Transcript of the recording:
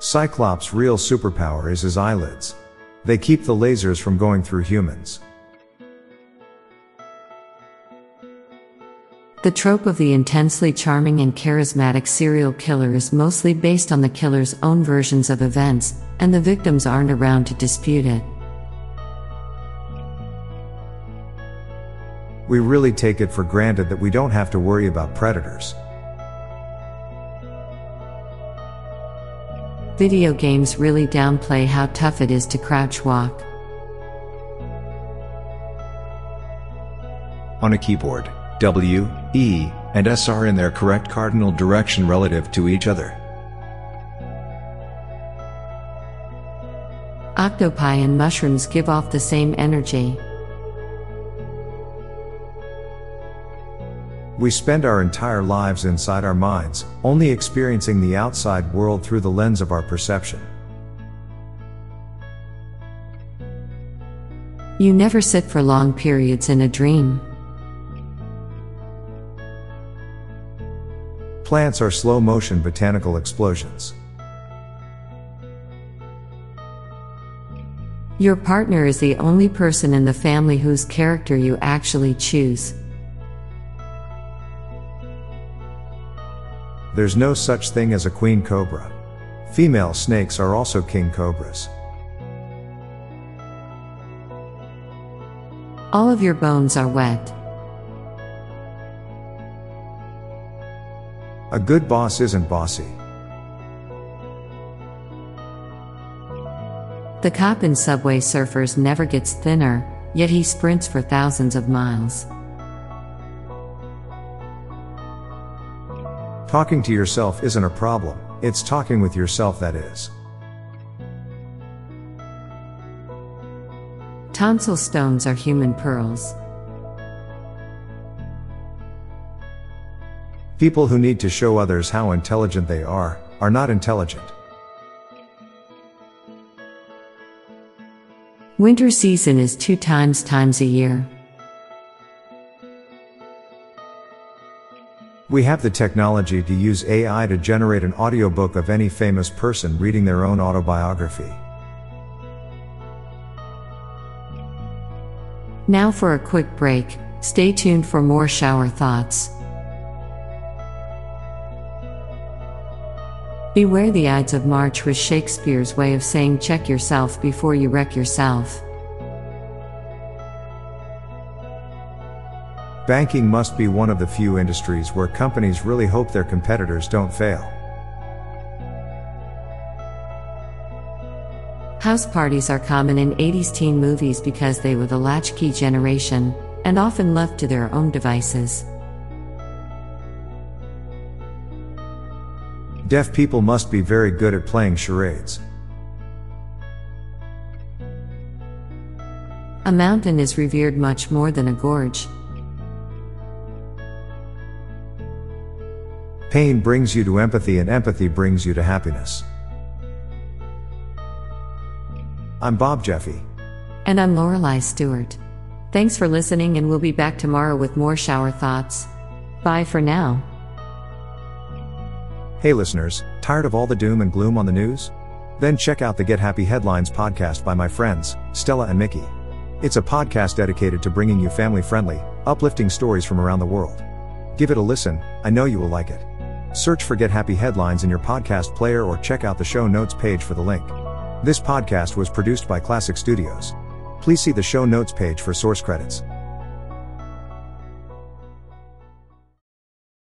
Cyclops' real superpower is his eyelids. They keep the lasers from going through humans. The trope of the intensely charming and charismatic serial killer is mostly based on the killer's own versions of events, and the victims aren't around to dispute it. We really take it for granted that we don't have to worry about predators. Video games really downplay how tough it is to crouch walk. On a keyboard, W, E, and S are in their correct cardinal direction relative to each other. Octopi and mushrooms give off the same energy. We spend our entire lives inside our minds, only experiencing the outside world through the lens of our perception. You never sit for long periods in a dream. Plants are slow motion botanical explosions. Your partner is the only person in the family whose character you actually choose. There's no such thing as a queen cobra. Female snakes are also king cobras. All of your bones are wet. A good boss isn't bossy. The cop in Subway Surfers never gets thinner, yet he sprints for thousands of miles. Talking to yourself isn't a problem, it's talking with yourself that is. Tonsil stones are human pearls. People who need to show others how intelligent they are, are not intelligent. Winter season is two times times a year. We have the technology to use AI to generate an audiobook of any famous person reading their own autobiography. Now for a quick break, stay tuned for more shower thoughts. Beware the Ides of March was Shakespeare's way of saying check yourself before you wreck yourself. Banking must be one of the few industries where companies really hope their competitors don't fail. House parties are common in 80s teen movies because they were the latchkey generation, and often left to their own devices. Deaf people must be very good at playing charades. A mountain is revered much more than a gorge. Pain brings you to empathy and empathy brings you to happiness. I'm Bob Jeffy. And I'm Lorelei Stewart. Thanks for listening, and we'll be back tomorrow with more shower thoughts. Bye for now. Hey listeners, tired of all the doom and gloom on the news? Then check out the Get Happy Headlines podcast by my friends, Stella and Mickey. It's a podcast dedicated to bringing you family friendly, uplifting stories from around the world. Give it a listen, I know you will like it. Search for Get Happy Headlines in your podcast player or check out the show notes page for the link. This podcast was produced by Klassic Studios. Please see the show notes page for source credits.